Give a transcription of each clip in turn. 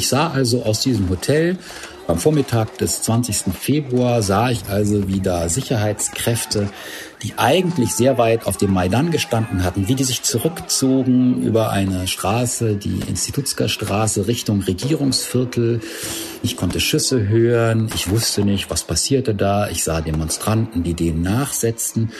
Ich sah also aus diesem Hotel am Vormittag des 20. Februar sah ich also wieder Sicherheitskräfte, die eigentlich sehr weit auf dem Maidan gestanden hatten, wie die sich zurückzogen über eine Straße, die Institutsker Straße Richtung Regierungsviertel. Ich konnte Schüsse hören, ich wusste nicht, was passierte da. Ich sah Demonstranten, die denen nachsetzten.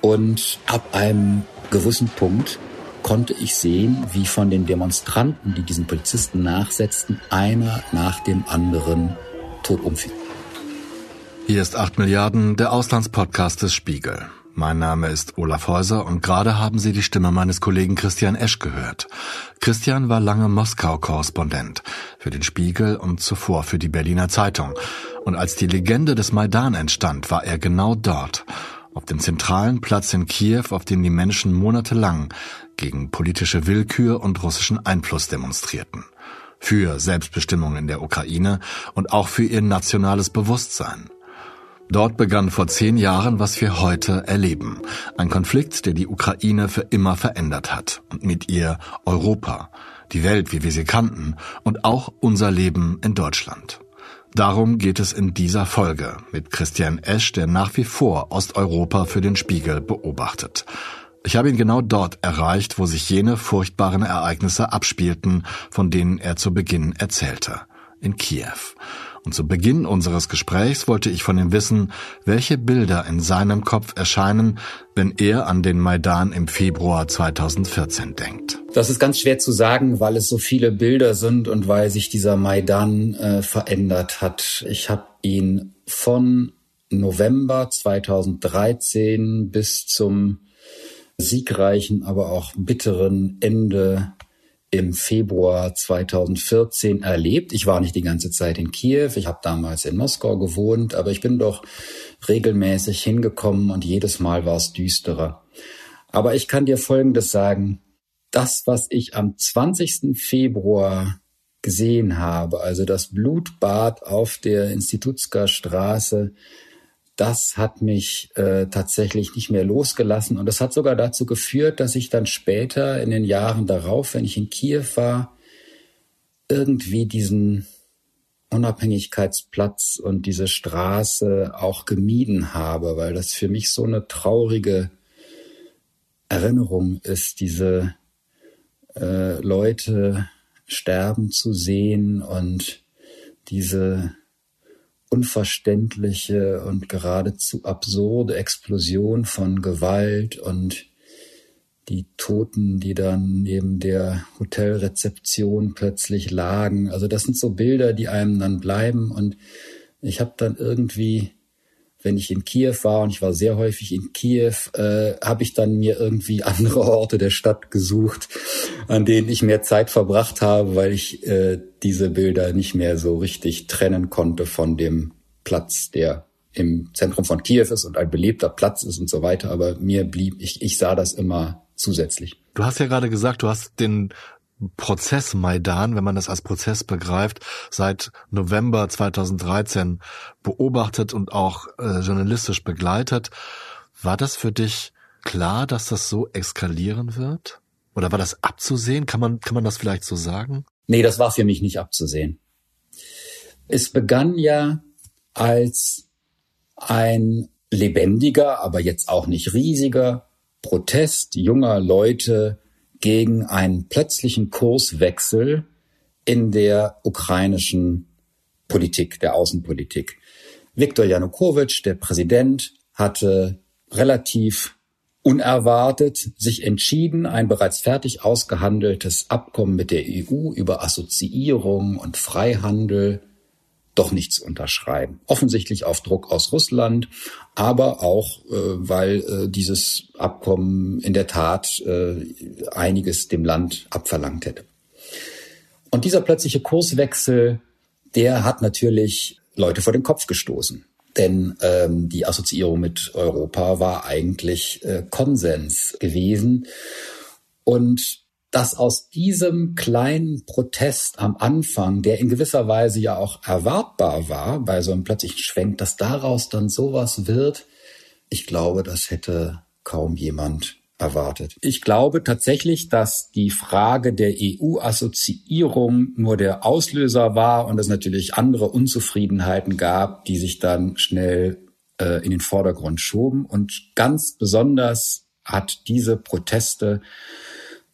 Und ab einem gewissen Punkt konnte ich sehen, wie von den Demonstranten, die diesen Polizisten nachsetzten, einer nach dem anderen tot umfiel. Hier ist 8 Milliarden, der Auslandspodcast des Spiegel. Mein Name ist Olaf Häuser und gerade haben Sie die Stimme meines Kollegen Christian Esch gehört. Christian war lange Moskau-Korrespondent für den Spiegel und zuvor für die Berliner Zeitung. Und als die Legende des Maidan entstand, war er genau dort, auf dem zentralen Platz in Kiew, auf dem die Menschen monatelang gegen politische Willkür und russischen Einfluss demonstrierten. Für Selbstbestimmung in der Ukraine und auch für ihr nationales Bewusstsein. Dort begann vor zehn Jahren, was wir heute erleben. Ein Konflikt, der die Ukraine für immer verändert hat und mit ihr Europa, die Welt, wie wir sie kannten und auch unser Leben in Deutschland. Darum geht es in dieser Folge mit Christian Esch, der nach wie vor Osteuropa für den Spiegel beobachtet. Ich habe ihn genau dort erreicht, wo sich jene furchtbaren Ereignisse abspielten, von denen er zu Beginn erzählte, in Kiew. Und zu Beginn unseres Gesprächs wollte ich von ihm wissen, welche Bilder in seinem Kopf erscheinen, wenn er an den Maidan im Februar 2014 denkt. Das ist ganz schwer zu sagen, weil es so viele Bilder sind und weil sich dieser Maidan äh, verändert hat. Ich habe ihn von November 2013 bis zum siegreichen, aber auch bitteren Ende im Februar 2014 erlebt. Ich war nicht die ganze Zeit in Kiew, ich habe damals in Moskau gewohnt, aber ich bin doch regelmäßig hingekommen und jedes Mal war es düsterer. Aber ich kann dir Folgendes sagen. Das, was ich am 20. Februar gesehen habe, also das Blutbad auf der Institutsker Straße, das hat mich äh, tatsächlich nicht mehr losgelassen. Und das hat sogar dazu geführt, dass ich dann später in den Jahren darauf, wenn ich in Kiew war, irgendwie diesen Unabhängigkeitsplatz und diese Straße auch gemieden habe, weil das für mich so eine traurige Erinnerung ist, diese äh, Leute sterben zu sehen und diese unverständliche und geradezu absurde Explosion von Gewalt und die Toten, die dann neben der Hotelrezeption plötzlich lagen. Also das sind so Bilder, die einem dann bleiben. Und ich habe dann irgendwie, wenn ich in Kiew war, und ich war sehr häufig in Kiew, äh, habe ich dann mir irgendwie andere Orte der Stadt gesucht, an denen ich mehr Zeit verbracht habe, weil ich äh, diese Bilder nicht mehr so richtig trennen konnte von dem Platz, der im Zentrum von Kiew ist und ein belebter Platz ist und so weiter. Aber mir blieb, ich, ich sah das immer zusätzlich. Du hast ja gerade gesagt, du hast den Prozess Maidan, wenn man das als Prozess begreift, seit November 2013 beobachtet und auch äh, journalistisch begleitet. War das für dich klar, dass das so eskalieren wird? Oder war das abzusehen? Kann man, kann man das vielleicht so sagen? Nee, das war für mich nicht abzusehen. Es begann ja als ein lebendiger, aber jetzt auch nicht riesiger Protest junger Leute gegen einen plötzlichen Kurswechsel in der ukrainischen Politik, der Außenpolitik. Viktor Janukowitsch, der Präsident, hatte relativ unerwartet sich entschieden, ein bereits fertig ausgehandeltes Abkommen mit der EU über Assoziierung und Freihandel doch nicht zu unterschreiben. Offensichtlich auf Druck aus Russland, aber auch, äh, weil äh, dieses Abkommen in der Tat äh, einiges dem Land abverlangt hätte. Und dieser plötzliche Kurswechsel, der hat natürlich Leute vor den Kopf gestoßen. Denn ähm, die Assoziierung mit Europa war eigentlich äh, Konsens gewesen. Und dass aus diesem kleinen Protest am Anfang, der in gewisser Weise ja auch erwartbar war, bei so einem plötzlichen Schwenk, dass daraus dann sowas wird, ich glaube, das hätte kaum jemand erwartet. Ich glaube tatsächlich, dass die Frage der EU-Assoziierung nur der Auslöser war und es natürlich andere Unzufriedenheiten gab, die sich dann schnell äh, in den Vordergrund schoben. Und ganz besonders hat diese Proteste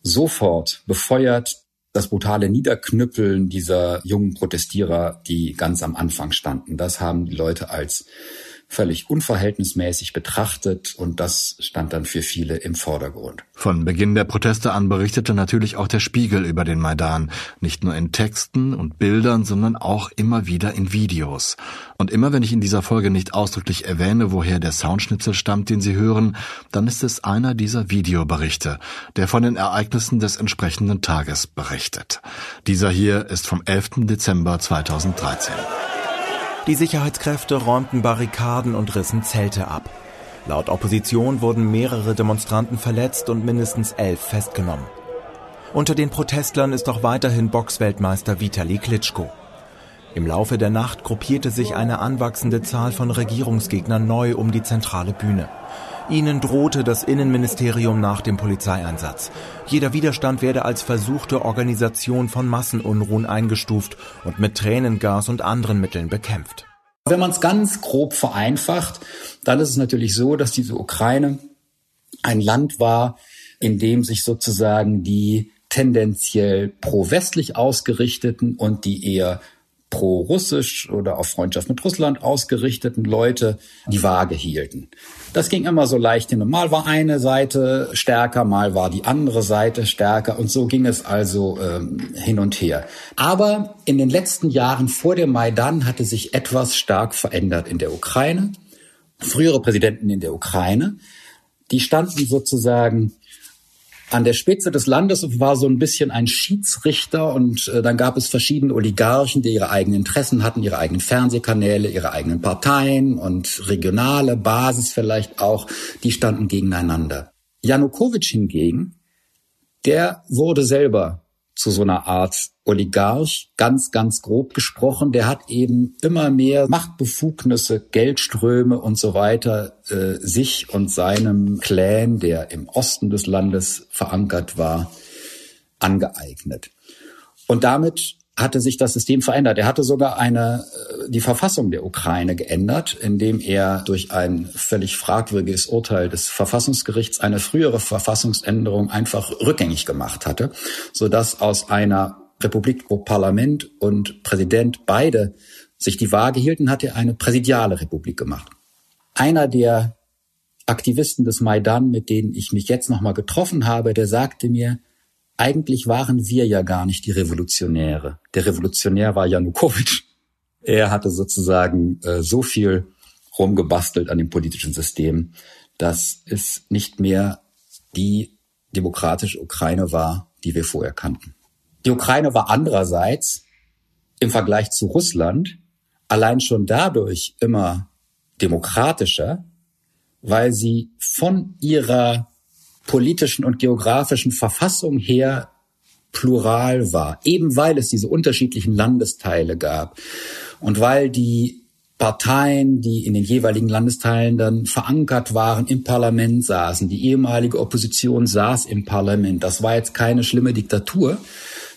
sofort befeuert das brutale Niederknüppeln dieser jungen Protestierer, die ganz am Anfang standen. Das haben die Leute als völlig unverhältnismäßig betrachtet und das stand dann für viele im Vordergrund. Von Beginn der Proteste an berichtete natürlich auch der Spiegel über den Maidan, nicht nur in Texten und Bildern, sondern auch immer wieder in Videos. Und immer wenn ich in dieser Folge nicht ausdrücklich erwähne, woher der Soundschnitzel stammt, den Sie hören, dann ist es einer dieser Videoberichte, der von den Ereignissen des entsprechenden Tages berichtet. Dieser hier ist vom 11. Dezember 2013. Die Sicherheitskräfte räumten Barrikaden und rissen Zelte ab. Laut Opposition wurden mehrere Demonstranten verletzt und mindestens elf festgenommen. Unter den Protestlern ist auch weiterhin Boxweltmeister Vitali Klitschko. Im Laufe der Nacht gruppierte sich eine anwachsende Zahl von Regierungsgegnern neu um die zentrale Bühne. Ihnen drohte das Innenministerium nach dem Polizeieinsatz. Jeder Widerstand werde als versuchte Organisation von Massenunruhen eingestuft und mit Tränengas und anderen Mitteln bekämpft. Wenn man es ganz grob vereinfacht, dann ist es natürlich so, dass diese Ukraine ein Land war, in dem sich sozusagen die tendenziell pro-westlich ausgerichteten und die eher pro-russisch oder auf Freundschaft mit Russland ausgerichteten Leute die Waage hielten. Das ging immer so leicht hin. Mal war eine Seite stärker, mal war die andere Seite stärker und so ging es also ähm, hin und her. Aber in den letzten Jahren vor dem Maidan hatte sich etwas stark verändert in der Ukraine. Frühere Präsidenten in der Ukraine, die standen sozusagen an der Spitze des Landes war so ein bisschen ein Schiedsrichter und äh, dann gab es verschiedene Oligarchen, die ihre eigenen Interessen hatten, ihre eigenen Fernsehkanäle, ihre eigenen Parteien und regionale Basis vielleicht auch, die standen gegeneinander. Janukowitsch hingegen, der wurde selber zu so einer Art Oligarch, ganz, ganz grob gesprochen. Der hat eben immer mehr Machtbefugnisse, Geldströme und so weiter äh, sich und seinem Clan, der im Osten des Landes verankert war, angeeignet. Und damit hatte sich das System verändert. Er hatte sogar eine, äh, die Verfassung der Ukraine geändert, indem er durch ein völlig fragwürdiges Urteil des Verfassungsgerichts eine frühere Verfassungsänderung einfach rückgängig gemacht hatte, sodass aus einer Republik, wo Parlament und Präsident beide sich die Waage hielten, hat er eine präsidiale Republik gemacht. Einer der Aktivisten des Maidan, mit denen ich mich jetzt nochmal getroffen habe, der sagte mir, eigentlich waren wir ja gar nicht die Revolutionäre. Der Revolutionär war Janukowitsch. Er hatte sozusagen äh, so viel rumgebastelt an dem politischen System, dass es nicht mehr die demokratische Ukraine war, die wir vorher kannten. Die Ukraine war andererseits im Vergleich zu Russland allein schon dadurch immer demokratischer, weil sie von ihrer politischen und geografischen Verfassung her plural war, eben weil es diese unterschiedlichen Landesteile gab und weil die Parteien, die in den jeweiligen Landesteilen dann verankert waren, im Parlament saßen. Die ehemalige Opposition saß im Parlament. Das war jetzt keine schlimme Diktatur,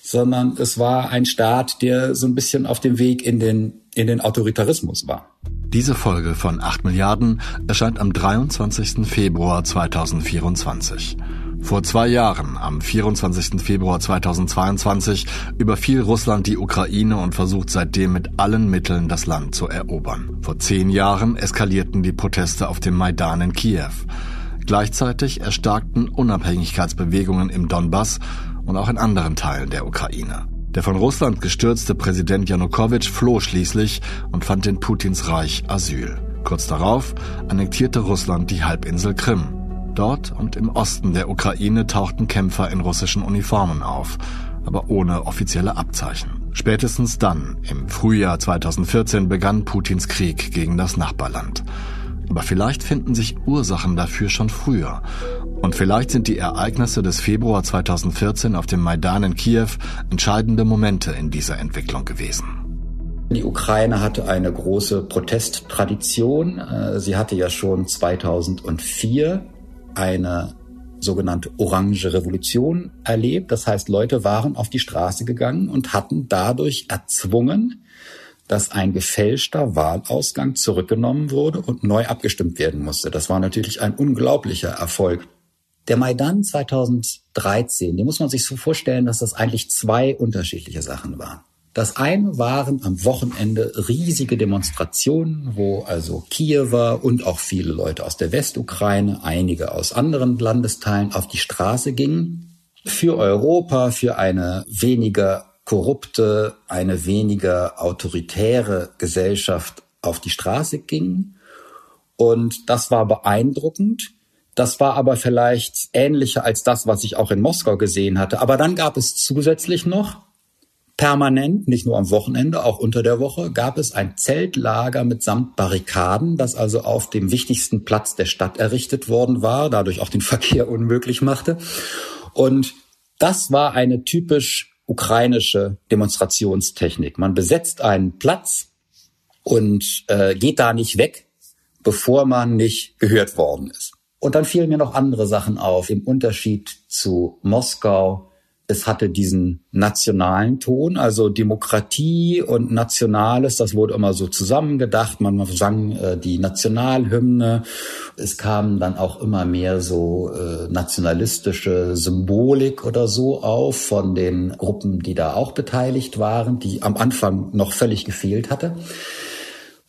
sondern es war ein Staat, der so ein bisschen auf dem Weg in den, in den Autoritarismus war. Diese Folge von 8 Milliarden erscheint am 23. Februar 2024. Vor zwei Jahren, am 24. Februar 2022, überfiel Russland die Ukraine und versucht seitdem mit allen Mitteln das Land zu erobern. Vor zehn Jahren eskalierten die Proteste auf dem Maidan in Kiew. Gleichzeitig erstarkten Unabhängigkeitsbewegungen im Donbass und auch in anderen Teilen der Ukraine. Der von Russland gestürzte Präsident Janukowitsch floh schließlich und fand in Putins Reich Asyl. Kurz darauf annektierte Russland die Halbinsel Krim. Dort und im Osten der Ukraine tauchten Kämpfer in russischen Uniformen auf, aber ohne offizielle Abzeichen. Spätestens dann, im Frühjahr 2014, begann Putins Krieg gegen das Nachbarland. Aber vielleicht finden sich Ursachen dafür schon früher. Und vielleicht sind die Ereignisse des Februar 2014 auf dem Maidan in Kiew entscheidende Momente in dieser Entwicklung gewesen. Die Ukraine hatte eine große Protesttradition. Äh, sie hatte ja schon 2004 eine sogenannte Orange Revolution erlebt. Das heißt, Leute waren auf die Straße gegangen und hatten dadurch erzwungen, dass ein gefälschter Wahlausgang zurückgenommen wurde und neu abgestimmt werden musste. Das war natürlich ein unglaublicher Erfolg. Der Maidan 2013, den muss man sich so vorstellen, dass das eigentlich zwei unterschiedliche Sachen waren. Das eine waren am Wochenende riesige Demonstrationen, wo also Kiewer und auch viele Leute aus der Westukraine, einige aus anderen Landesteilen auf die Straße gingen. Für Europa, für eine weniger korrupte, eine weniger autoritäre Gesellschaft auf die Straße gingen. Und das war beeindruckend. Das war aber vielleicht ähnlicher als das, was ich auch in Moskau gesehen hatte. Aber dann gab es zusätzlich noch Permanent, nicht nur am Wochenende, auch unter der Woche, gab es ein Zeltlager mitsamt Barrikaden, das also auf dem wichtigsten Platz der Stadt errichtet worden war, dadurch auch den Verkehr unmöglich machte. Und das war eine typisch ukrainische Demonstrationstechnik. Man besetzt einen Platz und äh, geht da nicht weg, bevor man nicht gehört worden ist. Und dann fielen mir noch andere Sachen auf. Im Unterschied zu Moskau es hatte diesen nationalen Ton, also Demokratie und Nationales, das wurde immer so zusammengedacht. Man sang äh, die Nationalhymne. Es kam dann auch immer mehr so äh, nationalistische Symbolik oder so auf von den Gruppen, die da auch beteiligt waren, die am Anfang noch völlig gefehlt hatte.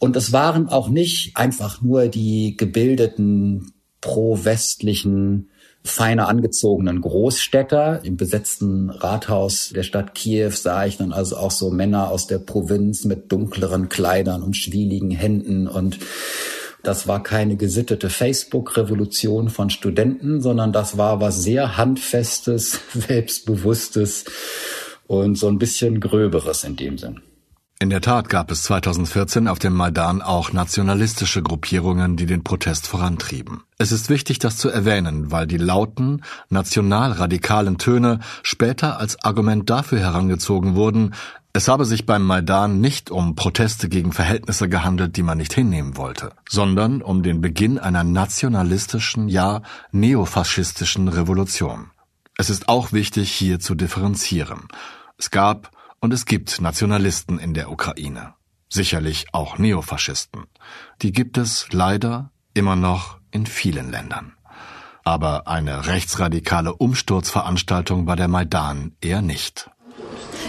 Und es waren auch nicht einfach nur die gebildeten pro-westlichen feiner angezogenen Großstädter. Im besetzten Rathaus der Stadt Kiew sah ich dann also auch so Männer aus der Provinz mit dunkleren Kleidern und schwieligen Händen und das war keine gesittete Facebook-Revolution von Studenten, sondern das war was sehr handfestes, selbstbewusstes und so ein bisschen gröberes in dem Sinn. In der Tat gab es 2014 auf dem Maidan auch nationalistische Gruppierungen, die den Protest vorantrieben. Es ist wichtig, das zu erwähnen, weil die lauten, nationalradikalen Töne später als Argument dafür herangezogen wurden, es habe sich beim Maidan nicht um Proteste gegen Verhältnisse gehandelt, die man nicht hinnehmen wollte, sondern um den Beginn einer nationalistischen, ja neofaschistischen Revolution. Es ist auch wichtig, hier zu differenzieren. Es gab und es gibt Nationalisten in der Ukraine. Sicherlich auch Neofaschisten. Die gibt es leider immer noch in vielen Ländern. Aber eine rechtsradikale Umsturzveranstaltung war der Maidan eher nicht.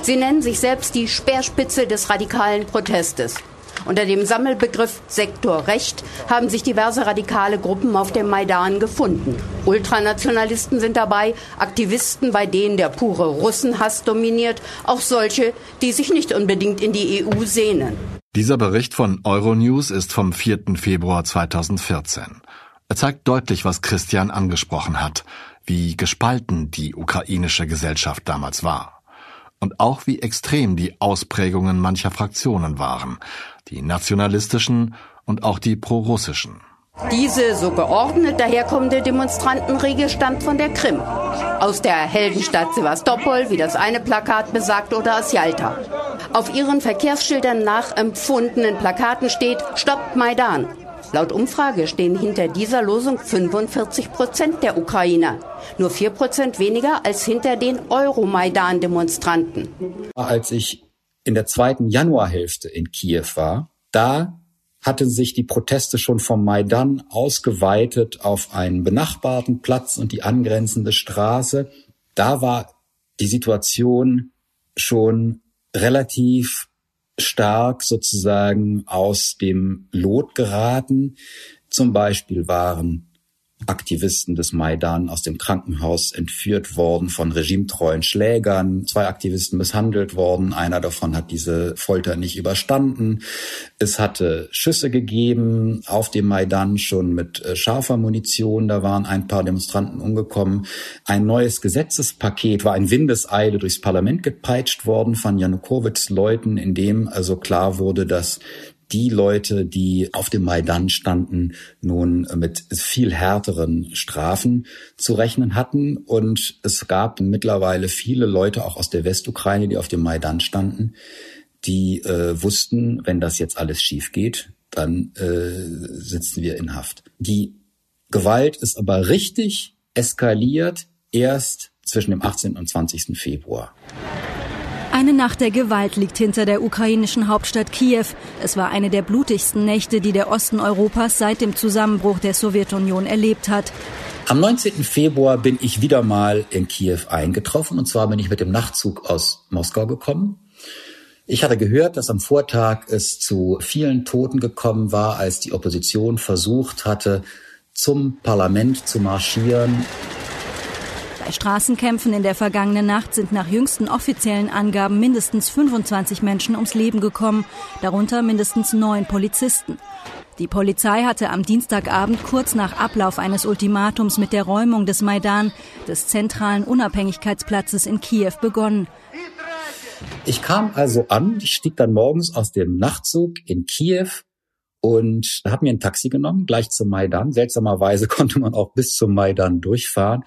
Sie nennen sich selbst die Speerspitze des radikalen Protestes. Unter dem Sammelbegriff Sektor Recht haben sich diverse radikale Gruppen auf dem Maidan gefunden. Ultranationalisten sind dabei, Aktivisten, bei denen der pure Russenhass dominiert, auch solche, die sich nicht unbedingt in die EU sehnen. Dieser Bericht von Euronews ist vom 4. Februar 2014. Er zeigt deutlich, was Christian angesprochen hat, wie gespalten die ukrainische Gesellschaft damals war. Und auch wie extrem die Ausprägungen mancher Fraktionen waren die nationalistischen und auch die prorussischen. Diese so geordnet daherkommende Demonstrantenriege stammt von der Krim, aus der Heldenstadt Sevastopol, wie das eine Plakat besagt, oder aus Jalta. Auf ihren Verkehrsschildern nachempfundenen Plakaten steht Stopp Maidan. Laut Umfrage stehen hinter dieser Losung 45 Prozent der Ukrainer, nur 4 Prozent weniger als hinter den Euromaidan-Demonstranten. Als ich in der zweiten Januarhälfte in Kiew war, da hatten sich die Proteste schon vom Maidan ausgeweitet auf einen benachbarten Platz und die angrenzende Straße. Da war die Situation schon relativ stark sozusagen aus dem Lot geraten. Zum Beispiel waren Aktivisten des Maidan aus dem Krankenhaus entführt worden von regimetreuen Schlägern, zwei Aktivisten misshandelt worden, einer davon hat diese Folter nicht überstanden. Es hatte Schüsse gegeben auf dem Maidan schon mit äh, scharfer Munition, da waren ein paar Demonstranten umgekommen. Ein neues Gesetzespaket war in Windeseile durchs Parlament gepeitscht worden von Janukowitschs Leuten, in dem also klar wurde, dass die Leute, die auf dem Maidan standen, nun mit viel härteren Strafen zu rechnen hatten. Und es gab mittlerweile viele Leute auch aus der Westukraine, die auf dem Maidan standen, die äh, wussten, wenn das jetzt alles schief geht, dann äh, sitzen wir in Haft. Die Gewalt ist aber richtig eskaliert erst zwischen dem 18. und 20. Februar. Eine Nacht der Gewalt liegt hinter der ukrainischen Hauptstadt Kiew. Es war eine der blutigsten Nächte, die der Osten Europas seit dem Zusammenbruch der Sowjetunion erlebt hat. Am 19. Februar bin ich wieder mal in Kiew eingetroffen und zwar bin ich mit dem Nachtzug aus Moskau gekommen. Ich hatte gehört, dass am Vortag es zu vielen Toten gekommen war, als die Opposition versucht hatte, zum Parlament zu marschieren. Bei Straßenkämpfen in der vergangenen Nacht sind nach jüngsten offiziellen Angaben mindestens 25 Menschen ums Leben gekommen, darunter mindestens neun Polizisten. Die Polizei hatte am Dienstagabend kurz nach Ablauf eines Ultimatums mit der Räumung des Maidan, des zentralen Unabhängigkeitsplatzes in Kiew, begonnen. Ich kam also an, ich stieg dann morgens aus dem Nachtzug in Kiew und habe mir ein Taxi genommen, gleich zum Maidan. Seltsamerweise konnte man auch bis zum Maidan durchfahren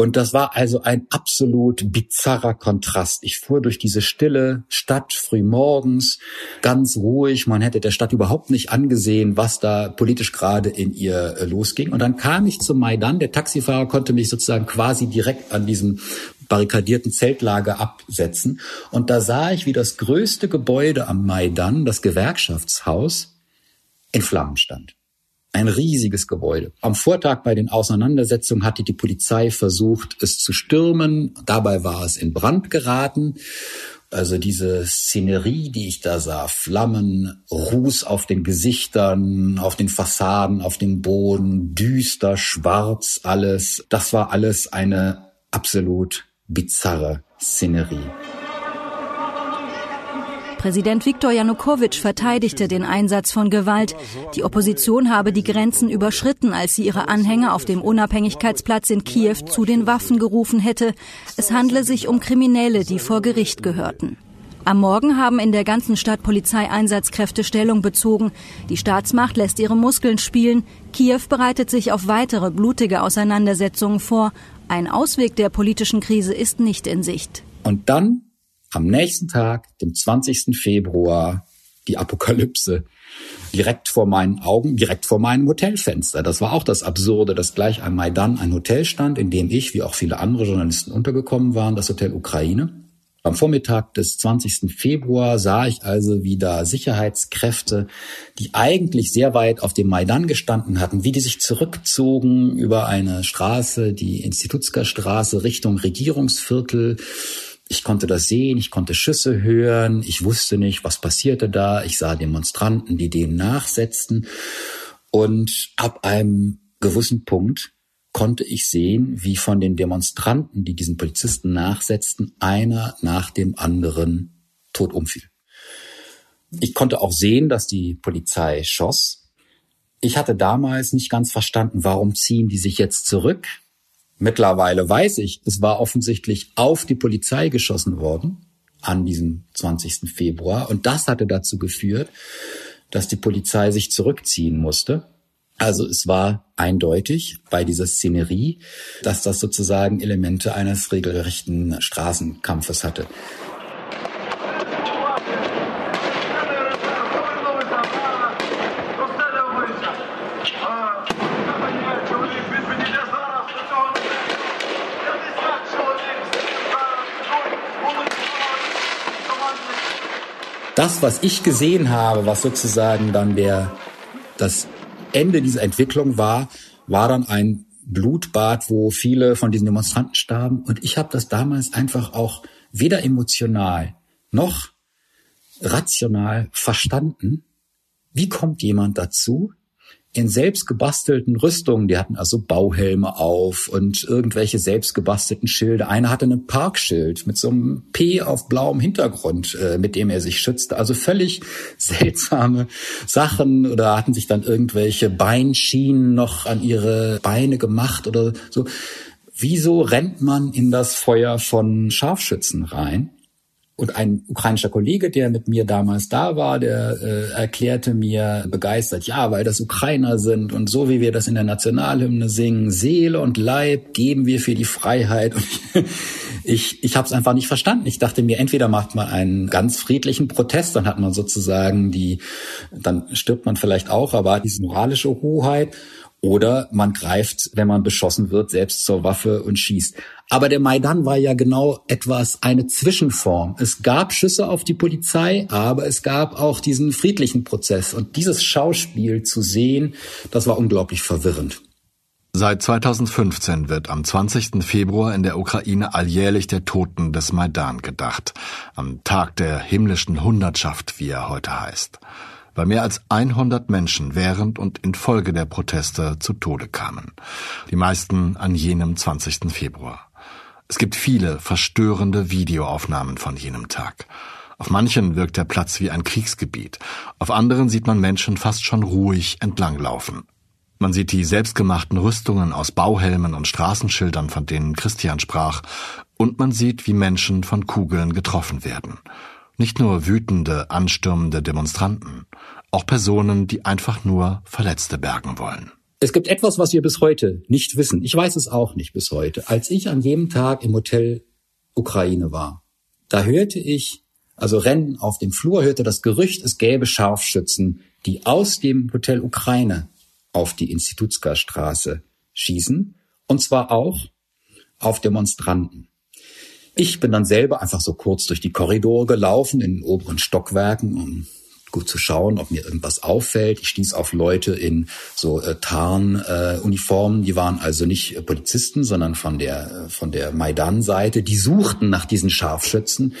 und das war also ein absolut bizarrer Kontrast. Ich fuhr durch diese stille Stadt früh morgens, ganz ruhig. Man hätte der Stadt überhaupt nicht angesehen, was da politisch gerade in ihr äh, losging. Und dann kam ich zum Maidan. Der Taxifahrer konnte mich sozusagen quasi direkt an diesem barrikadierten Zeltlager absetzen. Und da sah ich, wie das größte Gebäude am Maidan, das Gewerkschaftshaus, in Flammen stand. Ein riesiges Gebäude. Am Vortag bei den Auseinandersetzungen hatte die Polizei versucht, es zu stürmen. Dabei war es in Brand geraten. Also diese Szenerie, die ich da sah, Flammen, Ruß auf den Gesichtern, auf den Fassaden, auf dem Boden, düster, schwarz, alles. Das war alles eine absolut bizarre Szenerie. Präsident Viktor Janukowitsch verteidigte den Einsatz von Gewalt. Die Opposition habe die Grenzen überschritten, als sie ihre Anhänger auf dem Unabhängigkeitsplatz in Kiew zu den Waffen gerufen hätte. Es handle sich um Kriminelle, die vor Gericht gehörten. Am Morgen haben in der ganzen Stadt Polizeieinsatzkräfte Stellung bezogen. Die Staatsmacht lässt ihre Muskeln spielen. Kiew bereitet sich auf weitere blutige Auseinandersetzungen vor. Ein Ausweg der politischen Krise ist nicht in Sicht. Und dann am nächsten Tag, dem 20. Februar, die Apokalypse direkt vor meinen Augen, direkt vor meinem Hotelfenster. Das war auch das Absurde, dass gleich am Maidan ein Hotel stand, in dem ich, wie auch viele andere Journalisten untergekommen waren, das Hotel Ukraine. Am Vormittag des 20. Februar sah ich also, wie da Sicherheitskräfte, die eigentlich sehr weit auf dem Maidan gestanden hatten, wie die sich zurückzogen über eine Straße, die Institutsker Straße Richtung Regierungsviertel ich konnte das sehen, ich konnte Schüsse hören, ich wusste nicht, was passierte da. Ich sah Demonstranten, die denen nachsetzten. Und ab einem gewissen Punkt konnte ich sehen, wie von den Demonstranten, die diesen Polizisten nachsetzten, einer nach dem anderen tot umfiel. Ich konnte auch sehen, dass die Polizei schoss. Ich hatte damals nicht ganz verstanden, warum ziehen die sich jetzt zurück? Mittlerweile weiß ich, es war offensichtlich auf die Polizei geschossen worden an diesem 20. Februar. Und das hatte dazu geführt, dass die Polizei sich zurückziehen musste. Also es war eindeutig bei dieser Szenerie, dass das sozusagen Elemente eines regelrechten Straßenkampfes hatte. Was ich gesehen habe, was sozusagen dann der, das Ende dieser Entwicklung war, war dann ein Blutbad, wo viele von diesen Demonstranten starben. Und ich habe das damals einfach auch weder emotional noch rational verstanden. Wie kommt jemand dazu, in selbstgebastelten Rüstungen, die hatten also Bauhelme auf und irgendwelche selbstgebastelten Schilde. Einer hatte ein Parkschild mit so einem P auf blauem Hintergrund, äh, mit dem er sich schützte. Also völlig seltsame Sachen oder hatten sich dann irgendwelche Beinschienen noch an ihre Beine gemacht oder so. Wieso rennt man in das Feuer von Scharfschützen rein? Und ein ukrainischer Kollege, der mit mir damals da war, der äh, erklärte mir begeistert, ja, weil das Ukrainer sind und so wie wir das in der Nationalhymne singen, Seele und Leib geben wir für die Freiheit. Und ich, ich habe es einfach nicht verstanden. Ich dachte mir, entweder macht man einen ganz friedlichen Protest, dann hat man sozusagen die, dann stirbt man vielleicht auch, aber diese moralische Hoheit Oder man greift, wenn man beschossen wird, selbst zur Waffe und schießt. Aber der Maidan war ja genau etwas, eine Zwischenform. Es gab Schüsse auf die Polizei, aber es gab auch diesen friedlichen Prozess. Und dieses Schauspiel zu sehen, das war unglaublich verwirrend. Seit 2015 wird am 20. Februar in der Ukraine alljährlich der Toten des Maidan gedacht, am Tag der himmlischen Hundertschaft, wie er heute heißt, weil mehr als 100 Menschen während und infolge der Proteste zu Tode kamen, die meisten an jenem 20. Februar. Es gibt viele verstörende Videoaufnahmen von jenem Tag. Auf manchen wirkt der Platz wie ein Kriegsgebiet, auf anderen sieht man Menschen fast schon ruhig entlanglaufen, man sieht die selbstgemachten Rüstungen aus Bauhelmen und Straßenschildern, von denen Christian sprach, und man sieht, wie Menschen von Kugeln getroffen werden. Nicht nur wütende, anstürmende Demonstranten, auch Personen, die einfach nur Verletzte bergen wollen. Es gibt etwas, was wir bis heute nicht wissen. Ich weiß es auch nicht bis heute. Als ich an jedem Tag im Hotel Ukraine war, da hörte ich, also Rennen auf dem Flur, hörte das Gerücht, es gäbe Scharfschützen, die aus dem Hotel Ukraine auf die Institutsgarstraße schießen, und zwar auch auf Demonstranten. Ich bin dann selber einfach so kurz durch die Korridore gelaufen in den oberen Stockwerken, um gut zu schauen, ob mir irgendwas auffällt. Ich stieß auf Leute in so äh, Tarnuniformen, äh, die waren also nicht äh, Polizisten, sondern von der äh, von der Maidan-Seite. Die suchten nach diesen Scharfschützen.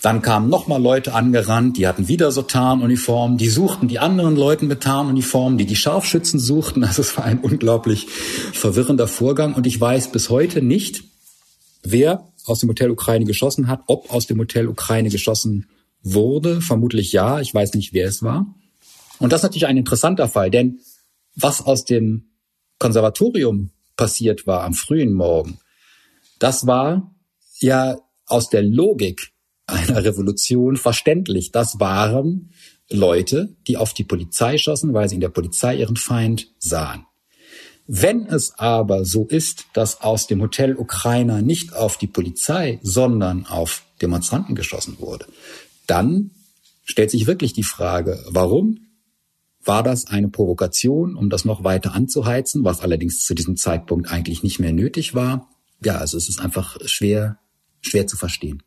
Dann kamen nochmal Leute angerannt, die hatten wieder so Tarnuniformen. Die suchten die anderen Leute mit Tarnuniformen, die die Scharfschützen suchten. Also es war ein unglaublich verwirrender Vorgang und ich weiß bis heute nicht, wer aus dem Hotel Ukraine geschossen hat, ob aus dem Hotel Ukraine geschossen wurde. Vermutlich ja. Ich weiß nicht, wer es war. Und das ist natürlich ein interessanter Fall, denn was aus dem Konservatorium passiert war am frühen Morgen, das war ja aus der Logik einer Revolution verständlich. Das waren Leute, die auf die Polizei schossen, weil sie in der Polizei ihren Feind sahen. Wenn es aber so ist, dass aus dem Hotel Ukrainer nicht auf die Polizei, sondern auf Demonstranten geschossen wurde, dann stellt sich wirklich die Frage, warum war das eine Provokation, um das noch weiter anzuheizen, was allerdings zu diesem Zeitpunkt eigentlich nicht mehr nötig war? Ja, also es ist einfach schwer, schwer zu verstehen.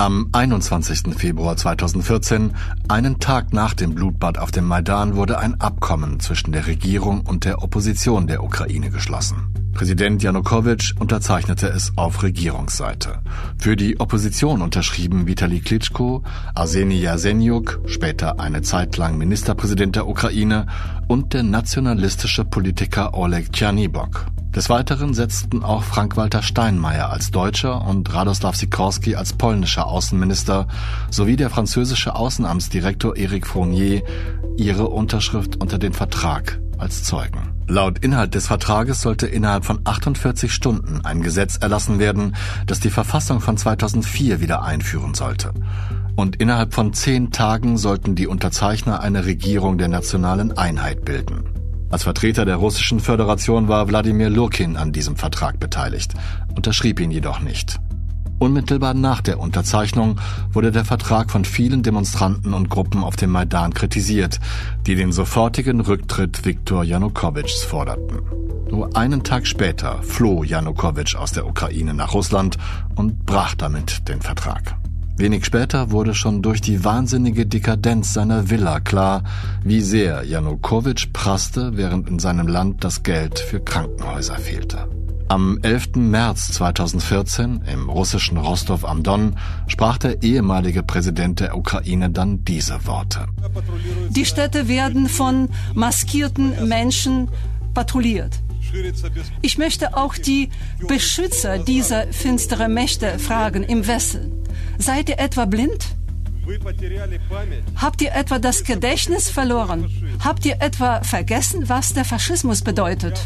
Am 21. Februar 2014, einen Tag nach dem Blutbad auf dem Maidan, wurde ein Abkommen zwischen der Regierung und der Opposition der Ukraine geschlossen. Präsident Janukowitsch unterzeichnete es auf Regierungsseite. Für die Opposition unterschrieben Vitali Klitschko, Arseni Jasenjuk, später eine Zeit lang Ministerpräsident der Ukraine, und der nationalistische Politiker Oleg Tschernibok. Des Weiteren setzten auch Frank-Walter Steinmeier als Deutscher und Radoslaw Sikorski als polnischer Außenminister sowie der französische Außenamtsdirektor Eric Fournier ihre Unterschrift unter den Vertrag als Zeugen. Laut Inhalt des Vertrages sollte innerhalb von 48 Stunden ein Gesetz erlassen werden, das die Verfassung von 2004 wieder einführen sollte. Und innerhalb von zehn Tagen sollten die Unterzeichner eine Regierung der nationalen Einheit bilden. Als Vertreter der Russischen Föderation war Wladimir Lurkin an diesem Vertrag beteiligt, unterschrieb ihn jedoch nicht. Unmittelbar nach der Unterzeichnung wurde der Vertrag von vielen Demonstranten und Gruppen auf dem Maidan kritisiert, die den sofortigen Rücktritt Viktor Janukowitschs forderten. Nur einen Tag später floh Janukowitsch aus der Ukraine nach Russland und brach damit den Vertrag. Wenig später wurde schon durch die wahnsinnige Dekadenz seiner Villa klar, wie sehr Janukowitsch prasste, während in seinem Land das Geld für Krankenhäuser fehlte. Am 11. März 2014 im russischen Rostov am Don sprach der ehemalige Präsident der Ukraine dann diese Worte. Die Städte werden von maskierten Menschen patrouilliert. Ich möchte auch die Beschützer dieser finsteren Mächte fragen im Westen. Seid ihr etwa blind? Habt ihr etwa das Gedächtnis verloren? Habt ihr etwa vergessen, was der Faschismus bedeutet?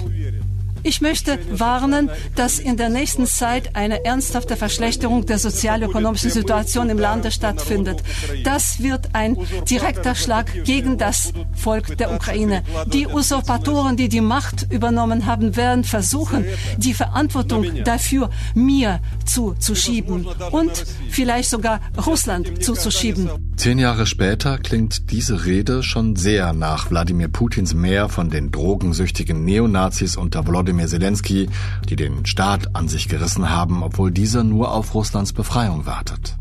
Ich möchte warnen, dass in der nächsten Zeit eine ernsthafte Verschlechterung der sozialökonomischen Situation im Lande stattfindet. Das wird ein direkter Schlag gegen das Volk der Ukraine. Die Usurpatoren, die die Macht übernommen haben, werden versuchen, die Verantwortung dafür mir zuzuschieben und vielleicht sogar Russland zuzuschieben. Zehn Jahre später klingt diese Rede schon sehr nach Wladimir Putins Mehr von den drogensüchtigen Neonazis unter Wladimir Zelensky, die den Staat an sich gerissen haben, obwohl dieser nur auf Russlands Befreiung wartet.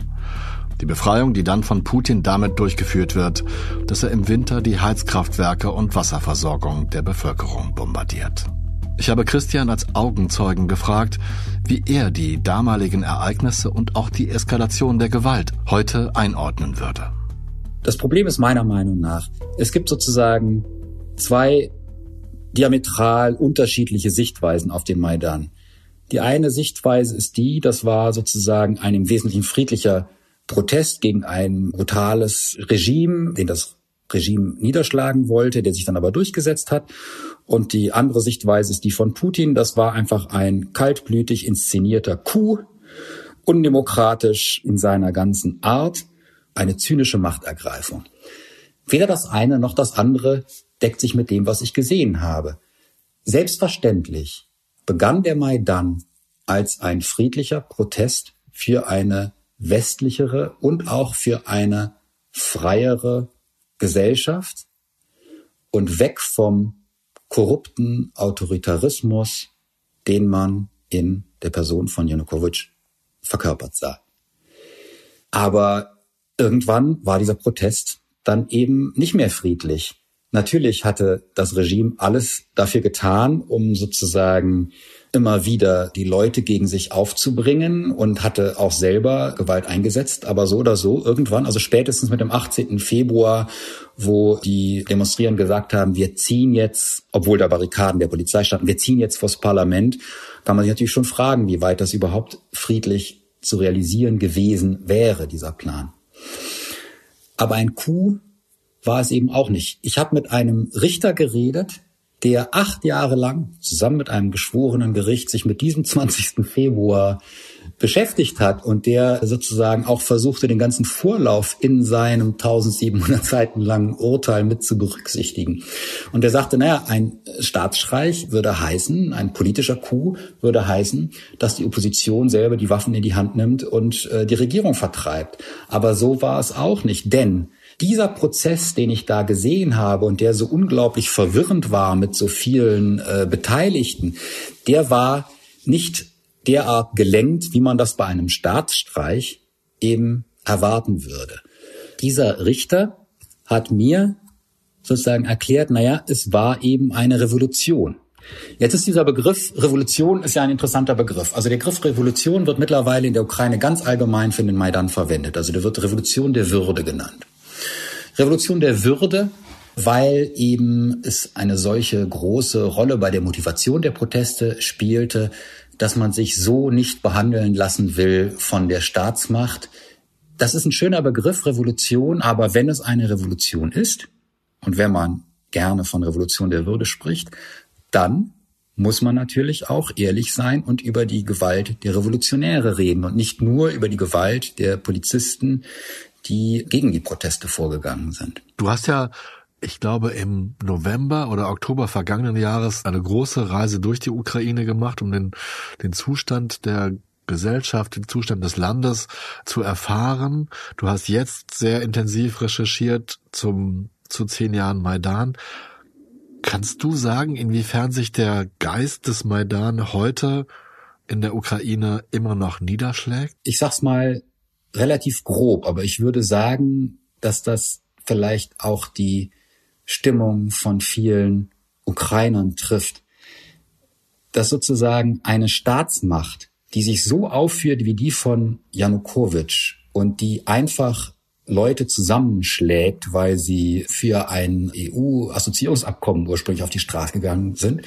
Die Befreiung, die dann von Putin damit durchgeführt wird, dass er im Winter die Heizkraftwerke und Wasserversorgung der Bevölkerung bombardiert. Ich habe Christian als Augenzeugen gefragt, wie er die damaligen Ereignisse und auch die Eskalation der Gewalt heute einordnen würde. Das Problem ist meiner Meinung nach, es gibt sozusagen zwei diametral unterschiedliche Sichtweisen auf den Maidan. Die eine Sichtweise ist die, das war sozusagen ein im Wesentlichen friedlicher Protest gegen ein brutales Regime, den das Regime niederschlagen wollte, der sich dann aber durchgesetzt hat. Und die andere Sichtweise ist die von Putin. Das war einfach ein kaltblütig inszenierter Coup, undemokratisch in seiner ganzen Art, eine zynische Machtergreifung. Weder das eine noch das andere deckt sich mit dem, was ich gesehen habe. Selbstverständlich begann der Maidan als ein friedlicher Protest für eine westlichere und auch für eine freiere Gesellschaft und weg vom korrupten Autoritarismus, den man in der Person von Janukowitsch verkörpert sah. Aber irgendwann war dieser Protest dann eben nicht mehr friedlich. Natürlich hatte das Regime alles dafür getan, um sozusagen immer wieder die Leute gegen sich aufzubringen und hatte auch selber Gewalt eingesetzt. Aber so oder so irgendwann, also spätestens mit dem 18. Februar, wo die Demonstrierenden gesagt haben, wir ziehen jetzt, obwohl da Barrikaden der Polizei standen, wir ziehen jetzt vors Parlament, kann man sich natürlich schon fragen, wie weit das überhaupt friedlich zu realisieren gewesen wäre, dieser Plan. Aber ein Coup war es eben auch nicht. Ich habe mit einem Richter geredet, der acht Jahre lang zusammen mit einem geschworenen Gericht sich mit diesem 20. Februar beschäftigt hat und der sozusagen auch versuchte, den ganzen Vorlauf in seinem 1700 Seiten langen Urteil mit zu berücksichtigen. Und der sagte, naja, ein Staatsstreich würde heißen, ein politischer Coup würde heißen, dass die Opposition selber die Waffen in die Hand nimmt und äh, die Regierung vertreibt. Aber so war es auch nicht, denn dieser Prozess, den ich da gesehen habe und der so unglaublich verwirrend war mit so vielen äh, Beteiligten, der war nicht derart gelenkt, wie man das bei einem Staatsstreich eben erwarten würde. Dieser Richter hat mir sozusagen erklärt, naja, es war eben eine Revolution. Jetzt ist dieser Begriff Revolution ist ja ein interessanter Begriff. Also der Begriff Revolution wird mittlerweile in der Ukraine ganz allgemein für den Maidan verwendet. Also der wird Revolution der Würde genannt. Revolution der Würde, weil eben es eine solche große Rolle bei der Motivation der Proteste spielte, dass man sich so nicht behandeln lassen will von der Staatsmacht. Das ist ein schöner Begriff, Revolution, aber wenn es eine Revolution ist und wenn man gerne von Revolution der Würde spricht, dann muss man natürlich auch ehrlich sein und über die Gewalt der Revolutionäre reden und nicht nur über die Gewalt der Polizisten, die gegen die Proteste vorgegangen sind. Du hast ja ich glaube, im November oder Oktober vergangenen Jahres eine große Reise durch die Ukraine gemacht, um den, den Zustand der Gesellschaft, den Zustand des Landes zu erfahren. Du hast jetzt sehr intensiv recherchiert zum, zu zehn Jahren Maidan. Kannst du sagen, inwiefern sich der Geist des Maidan heute in der Ukraine immer noch niederschlägt? Ich sag's mal relativ grob, aber ich würde sagen, dass das vielleicht auch die Stimmung von vielen Ukrainern trifft, dass sozusagen eine Staatsmacht, die sich so aufführt wie die von Janukowitsch und die einfach Leute zusammenschlägt, weil sie für ein EU-Assoziierungsabkommen ursprünglich auf die Straße gegangen sind,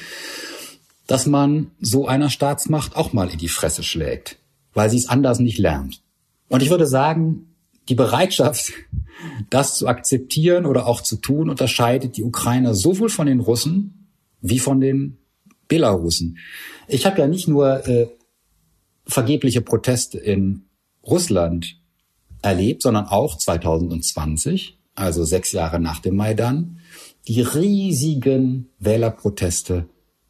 dass man so einer Staatsmacht auch mal in die Fresse schlägt, weil sie es anders nicht lernt. Und ich würde sagen, die Bereitschaft, das zu akzeptieren oder auch zu tun, unterscheidet die Ukrainer sowohl von den Russen wie von den Belarusen. Ich habe ja nicht nur äh, vergebliche Proteste in Russland erlebt, sondern auch 2020, also sechs Jahre nach dem Maidan, die riesigen Wählerproteste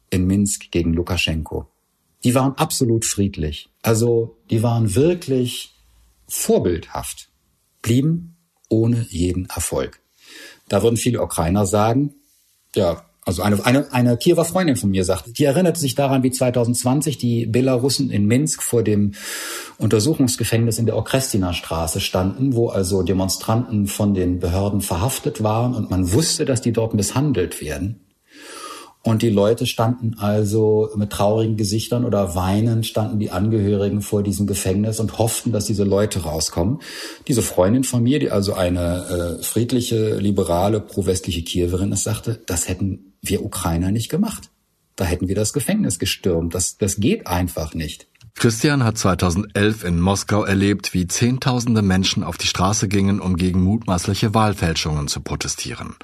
in Minsk gegen Lukaschenko. Die waren absolut friedlich. Also die waren wirklich vorbildhaft, blieben ohne jeden Erfolg. Da würden viele Ukrainer sagen, ja, also eine, eine, eine Kiewer Freundin von mir sagte, die erinnerte sich daran, wie 2020 die Belarussen in Minsk vor dem Untersuchungsgefängnis in der Okrestina-Straße standen, wo also Demonstranten von den Behörden verhaftet waren und man wusste, dass die dort misshandelt werden. Und die Leute standen also mit traurigen Gesichtern oder weinend standen die Angehörigen vor diesem Gefängnis und hofften, dass diese Leute rauskommen. Diese Freundin von mir, die also eine äh, friedliche, liberale, pro-westliche Kiewerin ist, sagte, das hätten wir Ukrainer nicht gemacht. Da hätten wir das Gefängnis gestürmt. Das, das geht einfach nicht. Christian hat 2011 in Moskau erlebt, wie Zehntausende Menschen auf die Straße gingen, um gegen mutmaßliche Wahlfälschungen zu protestieren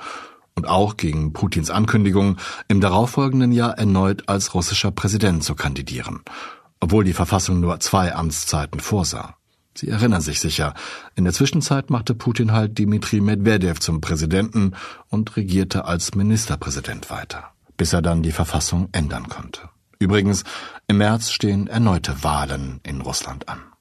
und auch gegen Putins Ankündigung, im darauffolgenden Jahr erneut als russischer Präsident zu kandidieren, obwohl die Verfassung nur zwei Amtszeiten vorsah. Sie erinnern sich sicher, in der Zwischenzeit machte Putin halt Dmitri Medvedev zum Präsidenten und regierte als Ministerpräsident weiter, bis er dann die Verfassung ändern konnte. Übrigens, im März stehen erneute Wahlen in Russland an.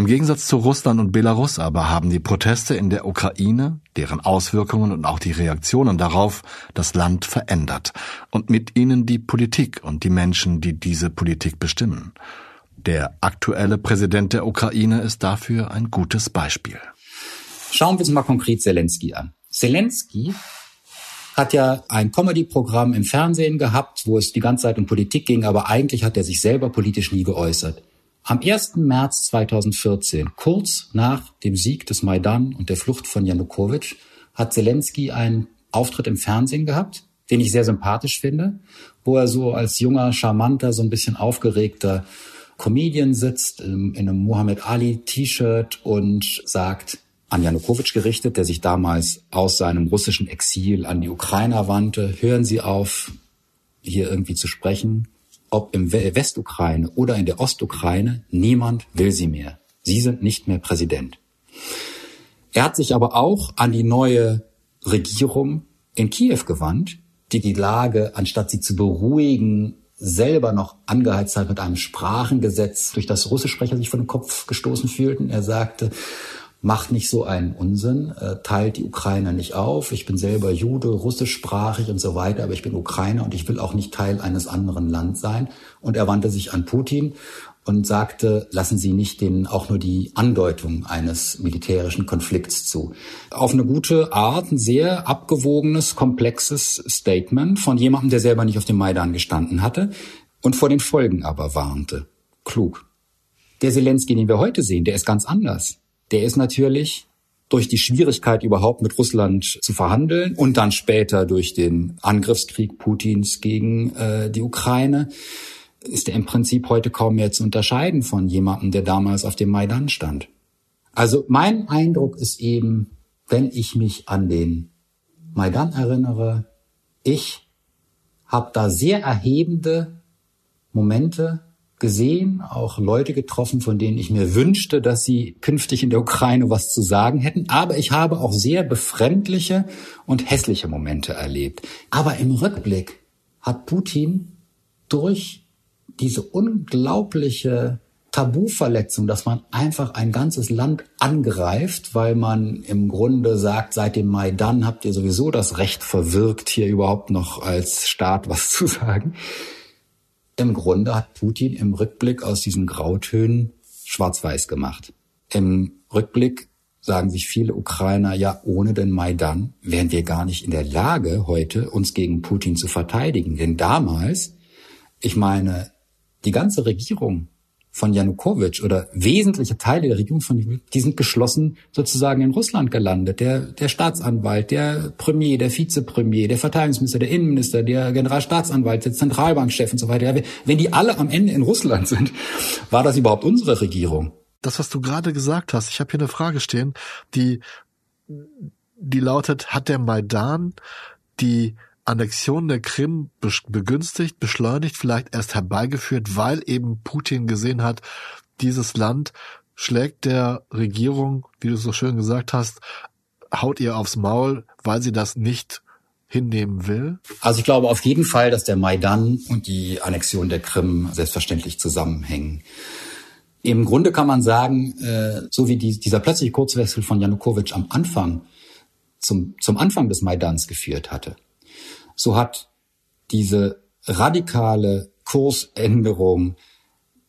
Im Gegensatz zu Russland und Belarus aber haben die Proteste in der Ukraine, deren Auswirkungen und auch die Reaktionen darauf das Land verändert und mit ihnen die Politik und die Menschen, die diese Politik bestimmen. Der aktuelle Präsident der Ukraine ist dafür ein gutes Beispiel. Schauen wir uns mal konkret Zelensky an. Zelensky hat ja ein Comedy-Programm im Fernsehen gehabt, wo es die ganze Zeit um Politik ging, aber eigentlich hat er sich selber politisch nie geäußert. Am 1. März 2014, kurz nach dem Sieg des Maidan und der Flucht von Janukowitsch, hat Zelensky einen Auftritt im Fernsehen gehabt, den ich sehr sympathisch finde, wo er so als junger, charmanter, so ein bisschen aufgeregter Comedian sitzt in einem Muhammad Ali T-Shirt und sagt, an Janukowitsch gerichtet, der sich damals aus seinem russischen Exil an die Ukrainer wandte, hören Sie auf, hier irgendwie zu sprechen ob im Westukraine oder in der Ostukraine, niemand will sie mehr. Sie sind nicht mehr Präsident. Er hat sich aber auch an die neue Regierung in Kiew gewandt, die die Lage, anstatt sie zu beruhigen, selber noch angeheizt hat mit einem Sprachengesetz, durch das Russischsprecher sich von dem Kopf gestoßen fühlten. Er sagte, macht nicht so einen Unsinn, äh, teilt die Ukrainer nicht auf. Ich bin selber Jude, russischsprachig und so weiter, aber ich bin Ukrainer und ich will auch nicht Teil eines anderen Landes sein. Und er wandte sich an Putin und sagte, lassen Sie nicht den auch nur die Andeutung eines militärischen Konflikts zu. Auf eine gute Art, ein sehr abgewogenes, komplexes Statement von jemandem, der selber nicht auf dem Maidan gestanden hatte und vor den Folgen aber warnte. Klug. Der Zelensky, den wir heute sehen, der ist ganz anders der ist natürlich durch die Schwierigkeit überhaupt mit Russland zu verhandeln und dann später durch den Angriffskrieg Putins gegen äh, die Ukraine ist er im Prinzip heute kaum mehr zu unterscheiden von jemandem, der damals auf dem Maidan stand. Also mein Eindruck ist eben, wenn ich mich an den Maidan erinnere, ich habe da sehr erhebende Momente gesehen, auch Leute getroffen, von denen ich mir wünschte, dass sie künftig in der Ukraine was zu sagen hätten. Aber ich habe auch sehr befremdliche und hässliche Momente erlebt. Aber im Rückblick hat Putin durch diese unglaubliche Tabuverletzung, dass man einfach ein ganzes Land angreift, weil man im Grunde sagt, seit dem Maidan habt ihr sowieso das Recht verwirkt, hier überhaupt noch als Staat was zu sagen im Grunde hat Putin im Rückblick aus diesen Grautönen schwarz-weiß gemacht. Im Rückblick sagen sich viele Ukrainer, ja, ohne den Maidan wären wir gar nicht in der Lage, heute uns gegen Putin zu verteidigen. Denn damals, ich meine, die ganze Regierung von Janukowitsch oder wesentliche Teile der Regierung von, die sind geschlossen sozusagen in Russland gelandet. Der, der Staatsanwalt, der Premier, der Vizepremier, der Verteidigungsminister, der Innenminister, der Generalstaatsanwalt, der Zentralbankchef und so weiter. Wenn die alle am Ende in Russland sind, war das überhaupt unsere Regierung? Das, was du gerade gesagt hast, ich habe hier eine Frage stehen, die, die lautet, hat der Maidan die Annexion der Krim begünstigt, beschleunigt, vielleicht erst herbeigeführt, weil eben Putin gesehen hat, dieses Land schlägt der Regierung, wie du so schön gesagt hast, haut ihr aufs Maul, weil sie das nicht hinnehmen will? Also ich glaube auf jeden Fall, dass der Maidan und die Annexion der Krim selbstverständlich zusammenhängen. Im Grunde kann man sagen, äh, so wie die, dieser plötzliche Kurzwechsel von Janukowitsch am Anfang zum, zum Anfang des Maidans geführt hatte, so hat diese radikale Kursänderung,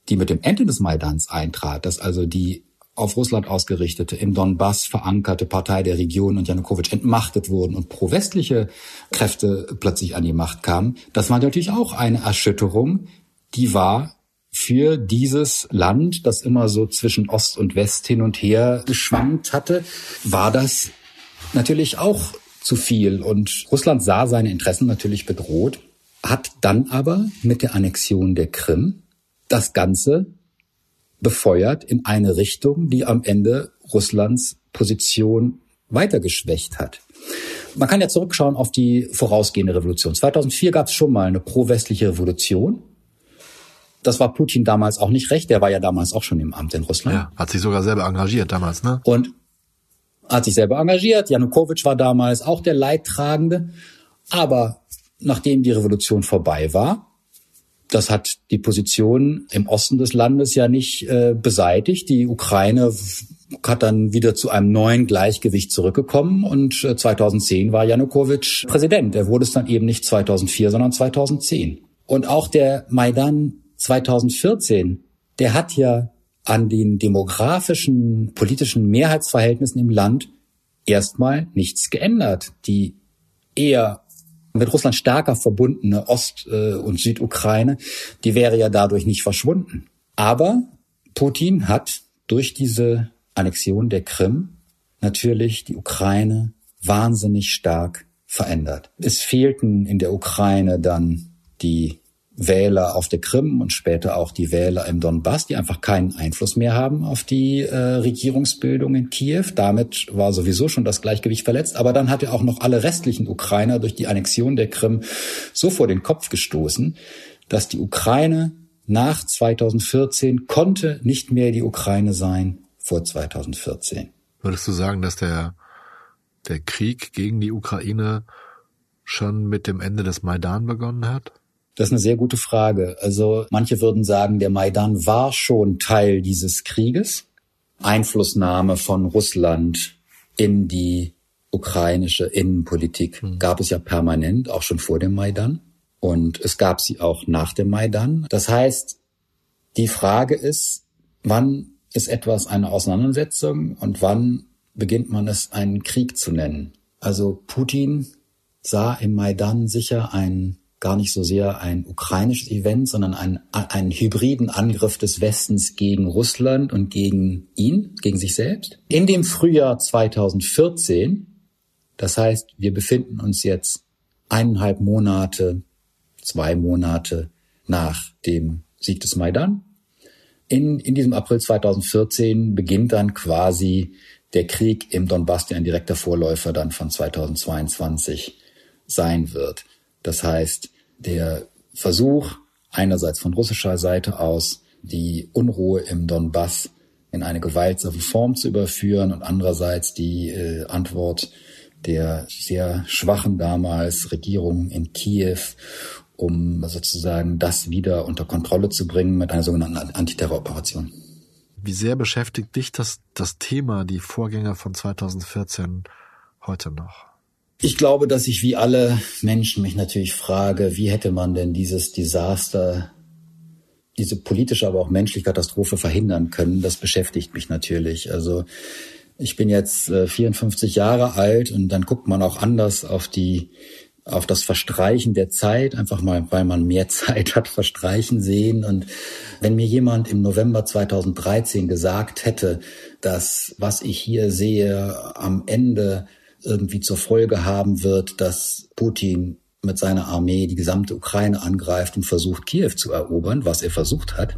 die mit dem Ende des Maidans eintrat, dass also die auf Russland ausgerichtete, im Donbass verankerte Partei der Region und Janukowitsch entmachtet wurden und pro-westliche Kräfte plötzlich an die Macht kamen, das war natürlich auch eine Erschütterung, die war für dieses Land, das immer so zwischen Ost und West hin und her geschwankt hatte, war das natürlich auch zu viel. Und Russland sah seine Interessen natürlich bedroht, hat dann aber mit der Annexion der Krim das Ganze befeuert in eine Richtung, die am Ende Russlands Position weiter geschwächt hat. Man kann ja zurückschauen auf die vorausgehende Revolution. 2004 gab es schon mal eine pro-westliche Revolution. Das war Putin damals auch nicht recht. Der war ja damals auch schon im Amt in Russland. Ja, hat sich sogar selber engagiert damals, ne? Und hat sich selber engagiert. Janukowitsch war damals auch der Leidtragende. Aber nachdem die Revolution vorbei war, das hat die Position im Osten des Landes ja nicht äh, beseitigt. Die Ukraine hat dann wieder zu einem neuen Gleichgewicht zurückgekommen und äh, 2010 war Janukowitsch Präsident. Er wurde es dann eben nicht 2004, sondern 2010. Und auch der Maidan 2014, der hat ja an den demografischen, politischen Mehrheitsverhältnissen im Land erstmal nichts geändert. Die eher mit Russland stärker verbundene Ost- äh, und Südukraine, die wäre ja dadurch nicht verschwunden. Aber Putin hat durch diese Annexion der Krim natürlich die Ukraine wahnsinnig stark verändert. Es fehlten in der Ukraine dann die Wähler auf der Krim und später auch die Wähler im Donbass, die einfach keinen Einfluss mehr haben auf die äh, Regierungsbildung in Kiew. Damit war sowieso schon das Gleichgewicht verletzt. Aber dann hat er auch noch alle restlichen Ukrainer durch die Annexion der Krim so vor den Kopf gestoßen, dass die Ukraine nach 2014 konnte nicht mehr die Ukraine sein vor 2014. Würdest du sagen, dass der, der Krieg gegen die Ukraine schon mit dem Ende des Maidan begonnen hat? Das ist eine sehr gute Frage. Also manche würden sagen, der Maidan war schon Teil dieses Krieges. Einflussnahme von Russland in die ukrainische Innenpolitik mhm. gab es ja permanent, auch schon vor dem Maidan. Und es gab sie auch nach dem Maidan. Das heißt, die Frage ist, wann ist etwas eine Auseinandersetzung und wann beginnt man es einen Krieg zu nennen? Also Putin sah im Maidan sicher einen gar nicht so sehr ein ukrainisches Event, sondern ein, einen hybriden Angriff des Westens gegen Russland und gegen ihn, gegen sich selbst. In dem Frühjahr 2014, das heißt, wir befinden uns jetzt eineinhalb Monate, zwei Monate nach dem Sieg des Maidan. In, in diesem April 2014 beginnt dann quasi der Krieg im Donbass, der ein direkter Vorläufer dann von 2022 sein wird. Das heißt, der Versuch einerseits von russischer Seite aus, die Unruhe im Donbass in eine gewaltsame Form zu überführen und andererseits die äh, Antwort der sehr schwachen damals Regierung in Kiew, um sozusagen das wieder unter Kontrolle zu bringen mit einer sogenannten Antiterroroperation. Wie sehr beschäftigt dich das, das Thema, die Vorgänger von 2014 heute noch? Ich glaube, dass ich wie alle Menschen mich natürlich frage, wie hätte man denn dieses Desaster, diese politische, aber auch menschliche Katastrophe verhindern können? Das beschäftigt mich natürlich. Also ich bin jetzt 54 äh, Jahre alt und dann guckt man auch anders auf die auf das Verstreichen der Zeit, einfach mal, weil man mehr Zeit hat, verstreichen sehen. Und wenn mir jemand im November 2013 gesagt hätte, dass was ich hier sehe am Ende irgendwie zur Folge haben wird, dass Putin mit seiner Armee die gesamte Ukraine angreift und versucht, Kiew zu erobern, was er versucht hat,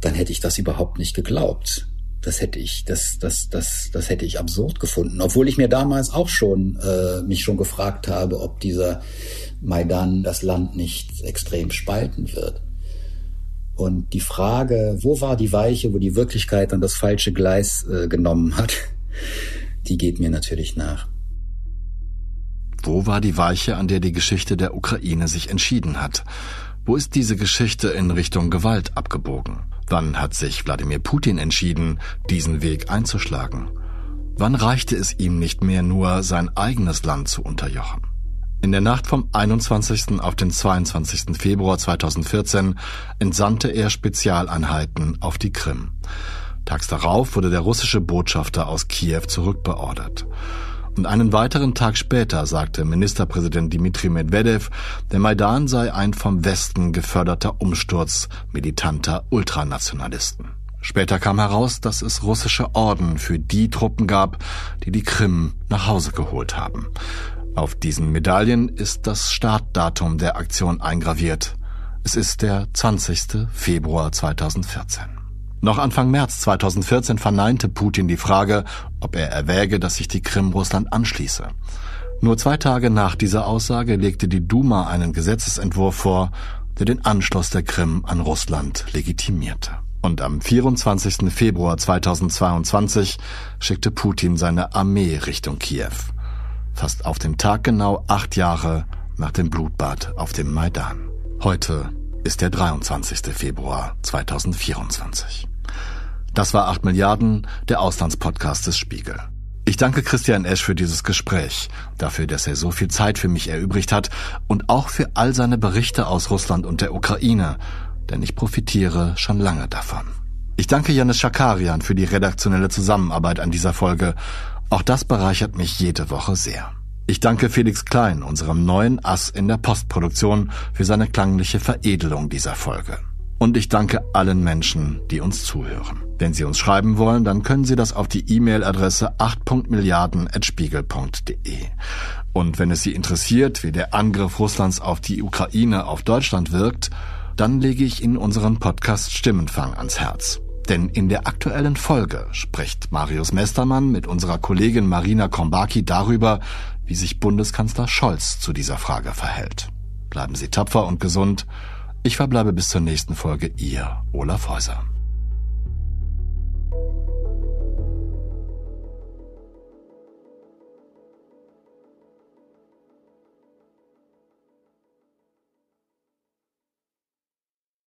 dann hätte ich das überhaupt nicht geglaubt. Das hätte ich, das, das, das, das hätte ich absurd gefunden. Obwohl ich mir damals auch schon äh, mich schon gefragt habe, ob dieser Maidan das Land nicht extrem spalten wird. Und die Frage, wo war die Weiche, wo die Wirklichkeit dann das falsche Gleis äh, genommen hat, die geht mir natürlich nach. Wo war die Weiche, an der die Geschichte der Ukraine sich entschieden hat? Wo ist diese Geschichte in Richtung Gewalt abgebogen? Wann hat sich Wladimir Putin entschieden, diesen Weg einzuschlagen? Wann reichte es ihm nicht mehr nur, sein eigenes Land zu unterjochen? In der Nacht vom 21. auf den 22. Februar 2014 entsandte er Spezialeinheiten auf die Krim. Tags darauf wurde der russische Botschafter aus Kiew zurückbeordert. Und einen weiteren Tag später sagte Ministerpräsident Dmitri Medvedev, der Maidan sei ein vom Westen geförderter Umsturz militanter Ultranationalisten. Später kam heraus, dass es russische Orden für die Truppen gab, die die Krim nach Hause geholt haben. Auf diesen Medaillen ist das Startdatum der Aktion eingraviert. Es ist der 20. Februar 2014. Noch Anfang März 2014 verneinte Putin die Frage, ob er erwäge, dass sich die Krim Russland anschließe. Nur zwei Tage nach dieser Aussage legte die Duma einen Gesetzesentwurf vor, der den Anschluss der Krim an Russland legitimierte. Und am 24. Februar 2022 schickte Putin seine Armee Richtung Kiew. Fast auf den Tag genau acht Jahre nach dem Blutbad auf dem Maidan. Heute ist der 23. Februar 2024. Das war 8 Milliarden, der Auslandspodcast des Spiegel. Ich danke Christian Esch für dieses Gespräch, dafür, dass er so viel Zeit für mich erübrigt hat und auch für all seine Berichte aus Russland und der Ukraine, denn ich profitiere schon lange davon. Ich danke Janis Schakarian für die redaktionelle Zusammenarbeit an dieser Folge. Auch das bereichert mich jede Woche sehr. Ich danke Felix Klein, unserem neuen Ass in der Postproduktion, für seine klangliche Veredelung dieser Folge. Und ich danke allen Menschen, die uns zuhören. Wenn Sie uns schreiben wollen, dann können Sie das auf die E-Mail-Adresse 8.milliarden.spiegel.de. Und wenn es Sie interessiert, wie der Angriff Russlands auf die Ukraine auf Deutschland wirkt, dann lege ich Ihnen unseren Podcast Stimmenfang ans Herz. Denn in der aktuellen Folge spricht Marius Mestermann mit unserer Kollegin Marina Kombaki darüber, wie sich Bundeskanzler Scholz zu dieser Frage verhält. Bleiben Sie tapfer und gesund. Ich verbleibe bis zur nächsten Folge Ihr Olaf Häuser.